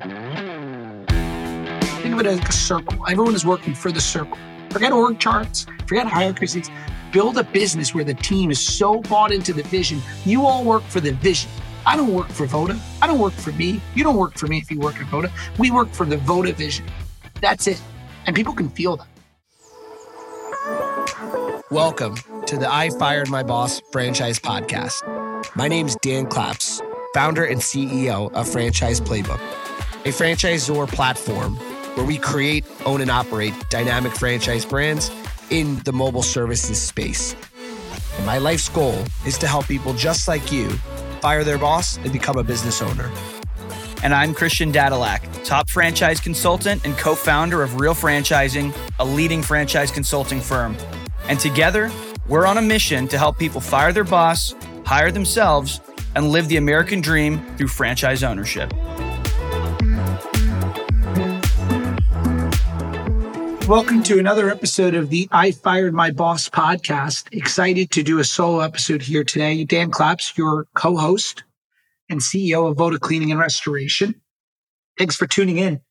Think of it as a circle. Everyone is working for the circle. Forget org charts, forget hierarchies. Build a business where the team is so bought into the vision. You all work for the vision. I don't work for Voda. I don't work for me. You don't work for me if you work at Voda. We work for the Voda vision. That's it. And people can feel that. Welcome to the I Fired My Boss franchise podcast. My name is Dan Claps, founder and CEO of Franchise Playbook, a franchisor platform where we create, own, and operate dynamic franchise brands in the mobile services space. And my life's goal is to help people just like you fire their boss and become a business owner. And I'm Christian Dadulak, top franchise consultant and co founder of Real Franchising, a leading franchise consulting firm. And together, we're on a mission to help people fire their boss, hire themselves, and live the American dream through franchise ownership. Welcome to another episode of the I Fired My Boss podcast. Excited to do a solo episode here today. Dan Claps, your co host and CEO of Voda Cleaning and Restoration. Thanks for tuning in.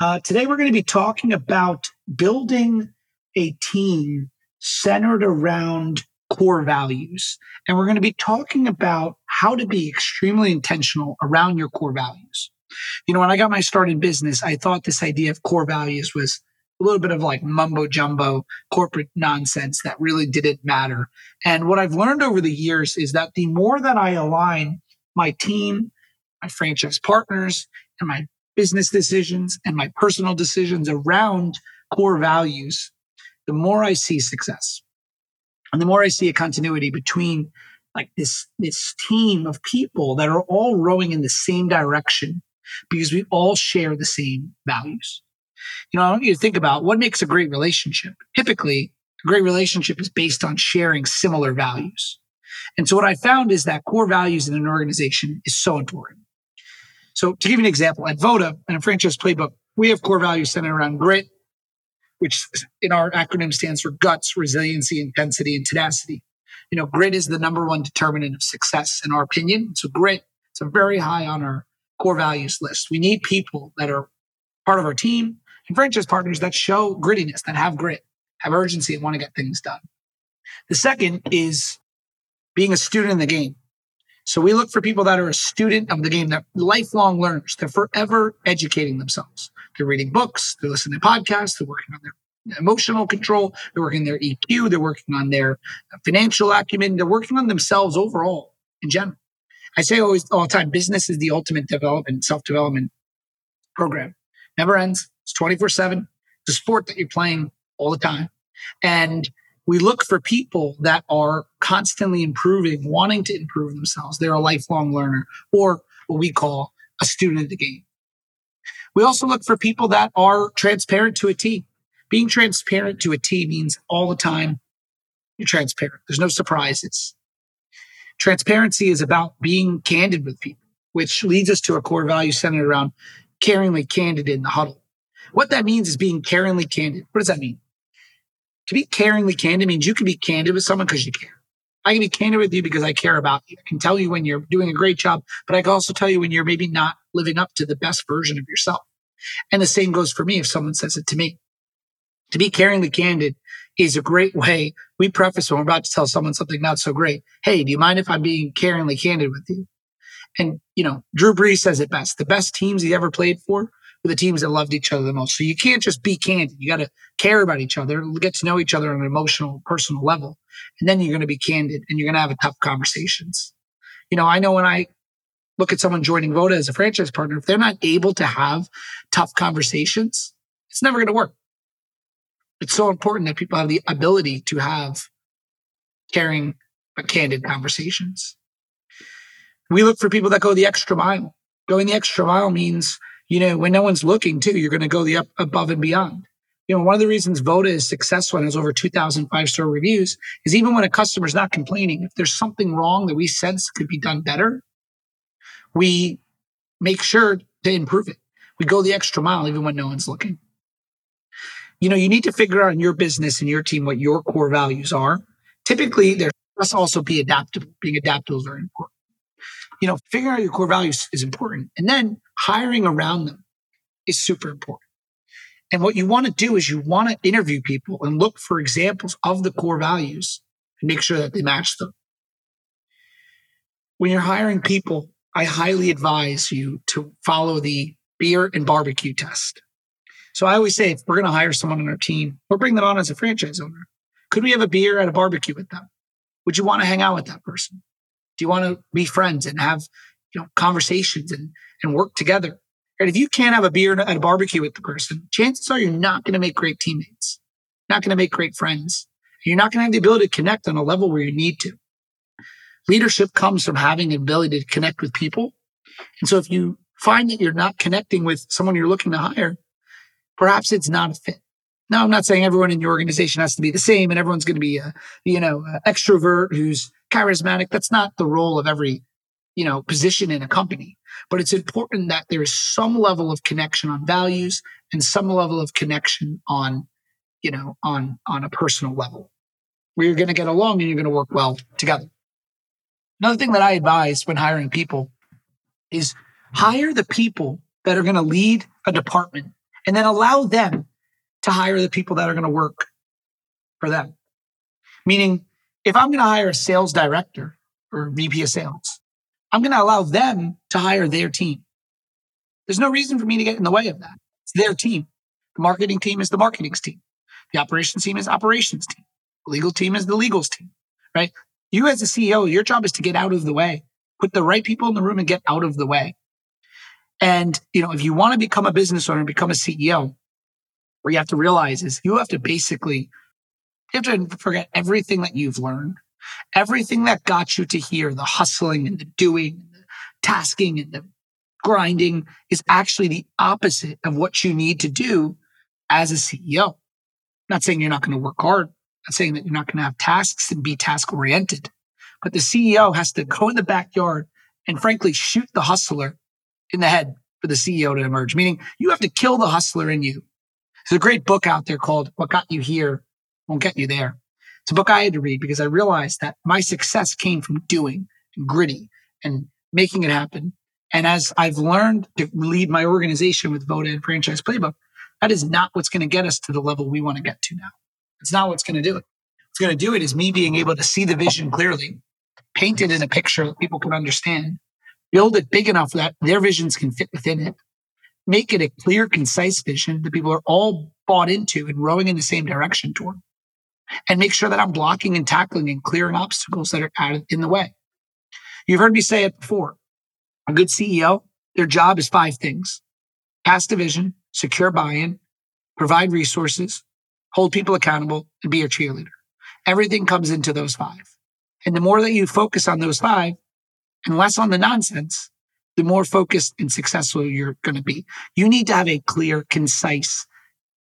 Uh, today, we're going to be talking about building a team centered around core values. And we're going to be talking about how to be extremely intentional around your core values. You know, when I got my start in business, I thought this idea of core values was a little bit of like mumbo jumbo corporate nonsense that really didn't matter. And what I've learned over the years is that the more that I align my team, my franchise partners, and my business decisions and my personal decisions around core values, the more I see success. And the more I see a continuity between like this, this team of people that are all rowing in the same direction because we all share the same values. You know, I want you to think about what makes a great relationship. Typically, a great relationship is based on sharing similar values. And so what I found is that core values in an organization is so important. So to give you an example, at Voda and a franchise playbook, we have core values centered around grit, which in our acronym stands for guts, resiliency, intensity, and tenacity. You know, grit is the number one determinant of success in our opinion. So grit, it's a very high on our core values list. We need people that are part of our team and franchise partners that show grittiness, that have grit, have urgency, and want to get things done. The second is being a student in the game. So we look for people that are a student of the game, that lifelong learners. They're forever educating themselves. They're reading books, they're listening to podcasts, they're working on their emotional control, they're working their EQ, they're working on their financial acumen, they're working on themselves overall in general. I say always all the time, business is the ultimate development, self-development program. Never ends. It's 24 7. It's a sport that you're playing all the time. And we look for people that are constantly improving, wanting to improve themselves. They're a lifelong learner or what we call a student of the game. We also look for people that are transparent to a T. Being transparent to a T means all the time you're transparent. There's no surprises. Transparency is about being candid with people, which leads us to a core value centered around caringly candid in the huddle. What that means is being caringly candid. What does that mean? To be caringly candid means you can be candid with someone because you care. I can be candid with you because I care about you. I can tell you when you're doing a great job, but I can also tell you when you're maybe not living up to the best version of yourself. And the same goes for me if someone says it to me. To be caringly candid is a great way. We preface when we're about to tell someone something not so great. Hey, do you mind if I'm being caringly candid with you? And, you know, Drew Brees says it best. The best teams he ever played for the teams that loved each other the most. So you can't just be candid. You got to care about each other, get to know each other on an emotional, personal level. And then you're going to be candid and you're going to have tough conversations. You know, I know when I look at someone joining Voda as a franchise partner, if they're not able to have tough conversations, it's never going to work. It's so important that people have the ability to have caring but candid conversations. We look for people that go the extra mile. Going the extra mile means you know, when no one's looking too, you're going to go the up above and beyond. You know, one of the reasons Voda is successful and has over 2,000 five star reviews is even when a customer's not complaining, if there's something wrong that we sense could be done better, we make sure to improve it. We go the extra mile even when no one's looking. You know, you need to figure out in your business and your team what your core values are. Typically, there must also be adaptable. Being adaptable is very important you know, figuring out your core values is important. And then hiring around them. is super important. And what you want to do is you want to interview people and look for examples of the core values and make sure that they match them. When you're hiring people, I highly advise you to follow the beer and barbecue test. So I always say, if we're going to hire someone on our team or bring them on as a franchise owner, could we have a beer at a barbecue with them? Would you want to hang out with that person? Do you want to be friends and have you know conversations and and work together? And if you can't have a beer at a barbecue with the person, chances are you're not going to make great teammates, not going to make great friends. You're not going to have the ability to connect on a level where you need to. Leadership comes from having the ability to connect with people. And so if you find that you're not connecting with someone you're looking to hire, perhaps it's not a fit. Now, I'm not saying everyone in your organization has to be the same and everyone's going to be a, you know, a extrovert who's charismatic. That's not the role of every, you know, position in a company. But it's important that there is some level of connection on values and some level of connection on, you know, on, on a personal level where you're going to get along and you're going to work well together. Another thing that I advise when hiring people is hire the people that are going to lead a department and then allow them to hire the people that are going to work for them. Meaning, if I'm going to hire a sales director or VP of sales, I'm going to allow them to hire their team. There's no reason for me to get in the way of that. It's their team. The marketing team is the marketing's team. The operations team is operations team. The legal team is the legal's team, right? You as a CEO, your job is to get out of the way, put the right people in the room and get out of the way. And, you know, if you want to become a business owner, and become a CEO, what you have to realize is you have to basically, you have to forget everything that you've learned, everything that got you to here, the hustling and the doing, and the tasking and the grinding is actually the opposite of what you need to do as a CEO. I'm not saying you're not going to work hard. I'm not saying that you're not going to have tasks and be task oriented, but the CEO has to go in the backyard and frankly shoot the hustler in the head for the CEO to emerge, meaning you have to kill the hustler in you. There's a great book out there called What Got You Here Won't Get You There. It's a book I had to read because I realized that my success came from doing and gritty and making it happen. And as I've learned to lead my organization with Voda and Franchise Playbook, that is not what's going to get us to the level we want to get to now. It's not what's going to do it. What's going to do it is me being able to see the vision clearly, paint it in a picture that people can understand, build it big enough that their visions can fit within it, make it a clear, concise vision that people are all bought into and rowing in the same direction toward, and make sure that I'm blocking and tackling and clearing obstacles that are out in the way. You've heard me say it before. A good CEO, their job is five things. Cast a vision, secure buy-in, provide resources, hold people accountable, and be a cheerleader. Everything comes into those five. And the more that you focus on those five, and less on the nonsense, the more focused and successful you're going to be. You need to have a clear, concise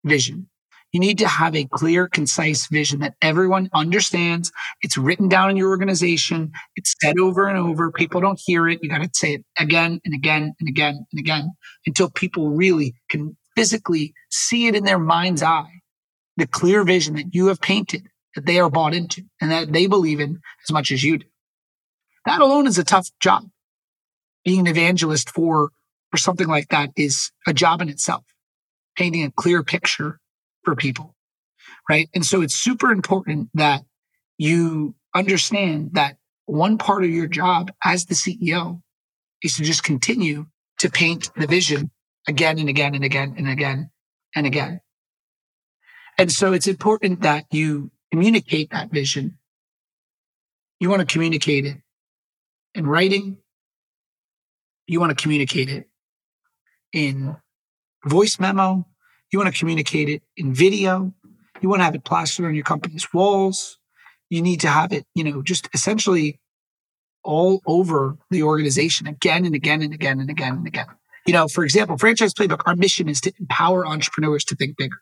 vision. You need to have a clear, concise vision that everyone understands. It's written down in your organization. It's said over and over. People don't hear it. You got to say it again and again and again and again until people really can physically see it in their mind's eye. The clear vision that you have painted that they are bought into and that they believe in as much as you do. That alone is a tough job. Being an evangelist for, for something like that is a job in itself, painting a clear picture for people. Right. And so it's super important that you understand that one part of your job as the CEO is to just continue to paint the vision again and again and again and again and again. And so it's important that you communicate that vision. You want to communicate it in writing. You want to communicate it in voice memo. You want to communicate it in video. You want to have it plastered on your company's walls. You need to have it, you know, just essentially all over the organization again and again and again and again and again. You know, for example, Franchise Playbook, our mission is to empower entrepreneurs to think bigger.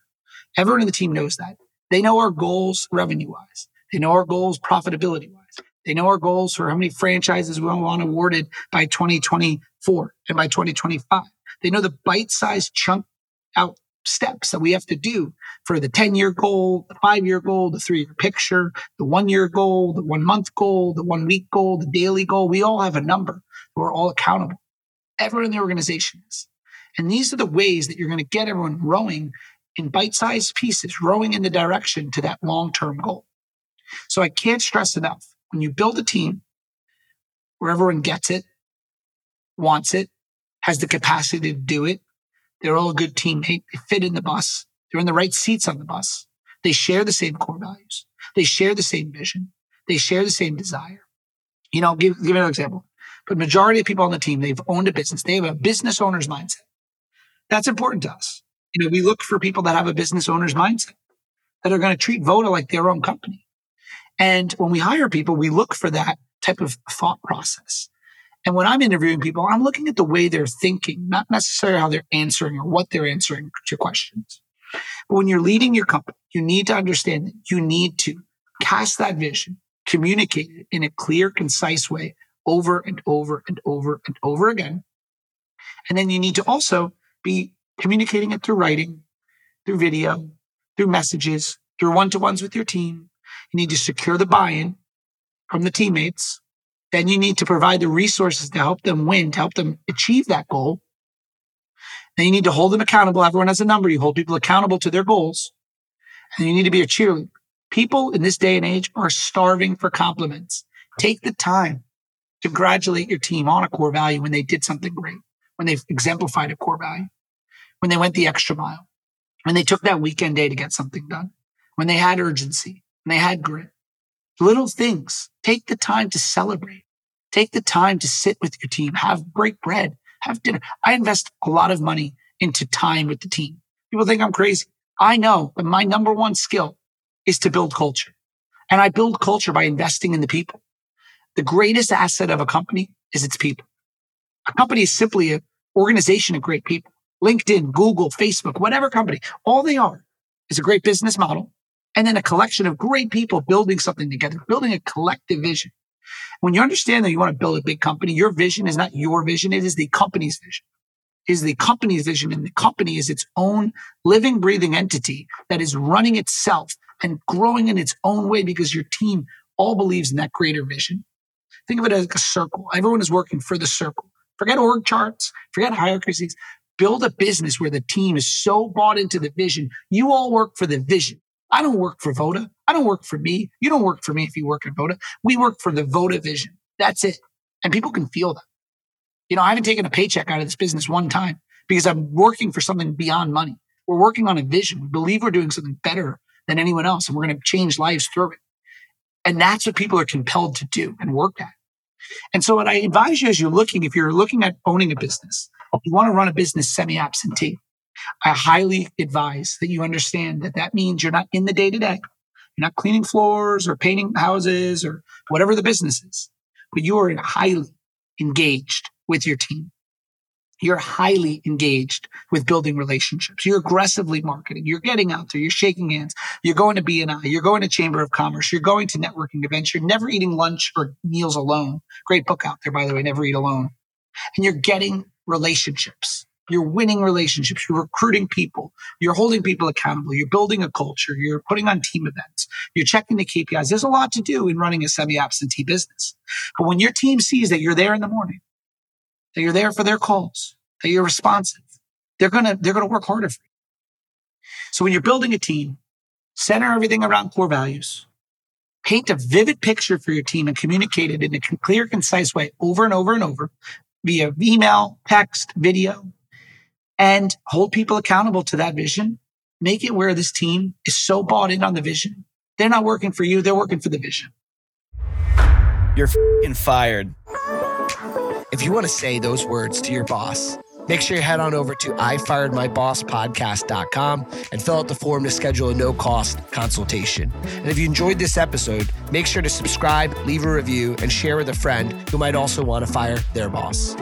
Everyone in the team knows that. They know our goals revenue wise. They know our goals profitability wise. They know our goals for how many franchises we want awarded by 2024 and by 2025. They know the bite sized chunk out steps that we have to do for the 10 year goal, the five year goal, the three year picture, the one year goal, the one month goal, the one week goal, the daily goal. We all have a number. We're all accountable. Everyone in the organization is. And these are the ways that you're going to get everyone rowing in bite sized pieces, rowing in the direction to that long term goal. So I can't stress enough when you build a team where everyone gets it, wants it, has the capacity to do it, they're all a good teammate, they fit in the bus, they're in the right seats on the bus, they share the same core values, they share the same vision, they share the same desire. You know, give, give another example. But majority of people on the team, they've owned a business. They have a business owner's mindset. That's important to us. You know, we look for people that have a business owner's mindset that are going to treat Voda like their own company. And when we hire people, we look for that type of thought process. And when I'm interviewing people, I'm looking at the way they're thinking, not necessarily how they're answering or what they're answering to questions. But when you're leading your company, you need to understand that you need to cast that vision, communicate it in a clear, concise way over and over and over and over again. And then you need to also be communicating it through writing, through video, through messages, through one to ones with your team. You need to secure the buy in from the teammates. Then you need to provide the resources to help them win, to help them achieve that goal. Then you need to hold them accountable. Everyone has a number. You hold people accountable to their goals. And you need to be a cheerleader. People in this day and age are starving for compliments. Take the time to congratulate your team on a core value when they did something great, when they've exemplified a core value, when they went the extra mile, when they took that weekend day to get something done, when they had urgency, when they had grit. Little things. Take the time to celebrate. Take the time to sit with your team, have break bread, have dinner. I invest a lot of money into time with the team. People think I'm crazy. I know that my number one skill is to build culture. And I build culture by investing in the people. The greatest asset of a company is its people. A company is simply an organization of great people. LinkedIn, Google, Facebook, whatever company, all they are is a great business model and then a collection of great people building something together, building a collective vision. When you understand that you want to build a big company, your vision is not your vision. It is the company's vision. It is the company's vision and the company is its own living, breathing entity that is running itself and growing in its own way because your team all believes in that greater vision. Think of it as a circle. Everyone is working for the circle. Forget org charts, forget hierarchies. Build a business where the team is so bought into the vision. You all work for the vision. I don't work for Voda. I don't work for me. You don't work for me if you work at Voda. We work for the Voda vision. That's it. And people can feel that. You know, I haven't taken a paycheck out of this business one time because I'm working for something beyond money. We're working on a vision. We believe we're doing something better than anyone else and we're going to change lives through it. And that's what people are compelled to do and work at. And so what I advise you as you're looking, if you're looking at owning a business, you want to run a business semi-absentee, I highly advise that you understand that that means you're not in the day to day. You're not cleaning floors or painting houses or whatever the business is, but you are highly engaged with your team. You're highly engaged with building relationships. You're aggressively marketing. You're getting out there. You're shaking hands. You're going to BNI. You're going to Chamber of Commerce. You're going to networking events. You're never eating lunch or meals alone. Great book out there, by the way, Never Eat Alone. And you're getting relationships. You're winning relationships. You're recruiting people. You're holding people accountable. You're building a culture. You're putting on team events. You're checking the KPIs. There's a lot to do in running a semi absentee business. But when your team sees that you're there in the morning, that you're there for their calls, that you're responsive, they're going to, they're going to work harder for you. So when you're building a team, center everything around core values, paint a vivid picture for your team and communicate it in a clear, concise way over and over and over via email, text, video, and hold people accountable to that vision. Make it where this team is so bought in on the vision. They're not working for you. They're working for the vision. You're f fired. If you want to say those words to your boss, make sure you head on over to ifiredmybosspodcast.com and fill out the form to schedule a no cost consultation. And if you enjoyed this episode, make sure to subscribe, leave a review, and share with a friend who might also want to fire their boss.